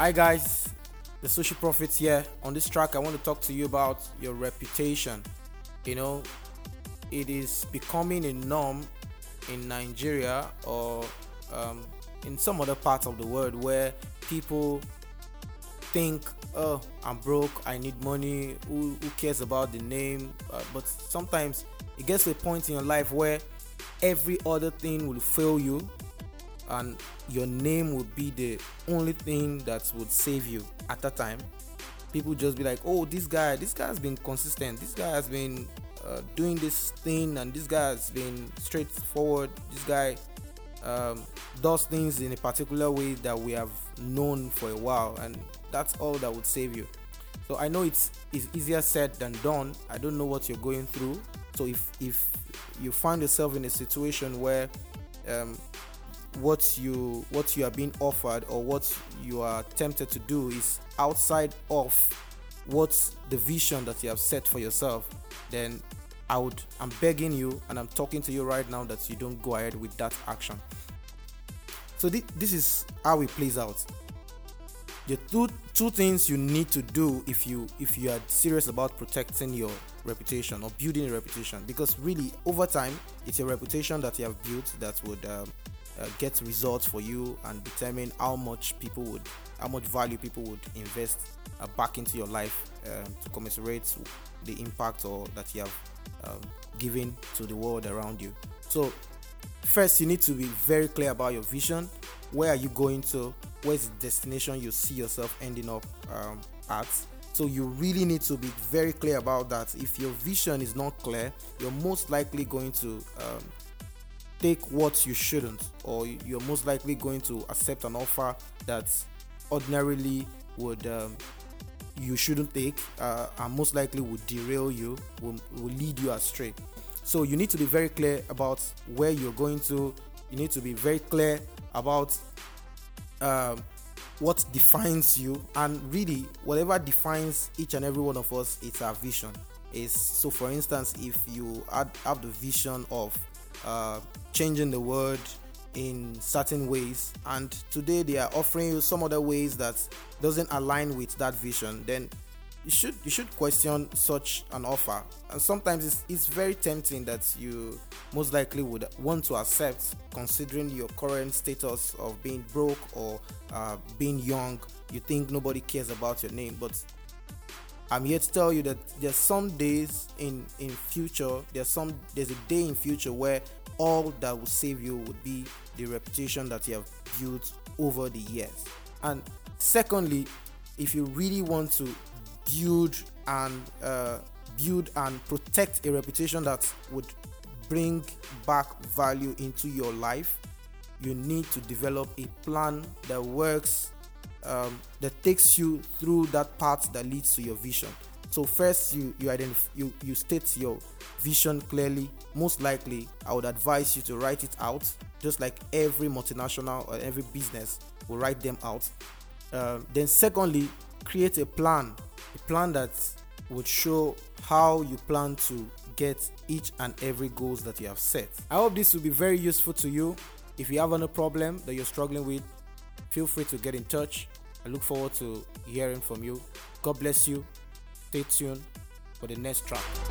Hi guys, the social prophets here. On this track, I want to talk to you about your reputation. You know, it is becoming a norm in Nigeria or um, in some other parts of the world where people think, oh, I'm broke, I need money, who, who cares about the name? Uh, but sometimes it gets to a point in your life where every other thing will fail you and your name would be the only thing that would save you at that time people just be like oh this guy this guy has been consistent. This guy has been uh, doing this thing and this guy has been straightforward. This guy um, does things in a particular way that we have known for a while and that's all that would save you. So i know it's, it's easier said than done. I don't know what you're going through. So if if you find yourself in a situation where um, what you what you are being offered or what you are tempted to do is outside of what's the vision that you have set for yourself then i would i'm begging you and i'm talking to you right now that you don't go ahead with that action. So th- this is how it plays out. The two two things you need to do if you if you are serious about protecting your reputation or building a reputation because really over time it's a reputation that you have built that would um, uh, get results for you and determine how much people would how much value people would invest uh, back into your life um, to commensurate the impact or that you have um, given to the world around you. So first you need to be very clear about your vision. Where are you going to? Where's the destination you see yourself ending up um, at? So you really need to be very clear about that. If your vision is not clear you're most likely going to um, take what you shouldn't or you're most likely going to accept an offer that ordinarily would um, you shouldn't take uh, and most likely would derail you will, will lead you astray. So you need to be very clear about where you're going to. You need to be very clear about um, what defines you and really whatever defines each and every one of us it's our vision. Is so for instance if you have the vision of uh, changing the world in certain ways. And today they are offering you some other ways that doesn't align with that vision. Then you should you should question such an offer. And sometimes it's, it's very tempting that you most likely would want to accept considering your current status of being broke or uh, being young. You think nobody cares about your name but i'm here to tell you that there's some days in in future there's some there's a day in future where all that will save you would be the reputation that you have built over the years. And secondly if you really want to build and uh, build and protect a reputation that would bring back value into your life you need to develop a plan that works um, that takes you through that path that leads to your vision so first you you identify you you state your vision clearly most likely i would advise you to write it out just like every multinational or every business will write them out uh, then secondly create a plan a plan that would show how you plan to get each and every goals that you have set. I hope this will be very useful to you. If you have any problem that you're struggling with, feel free to get in touch. I look forward to hearing from you. God bless you. Stay tuned for the next track.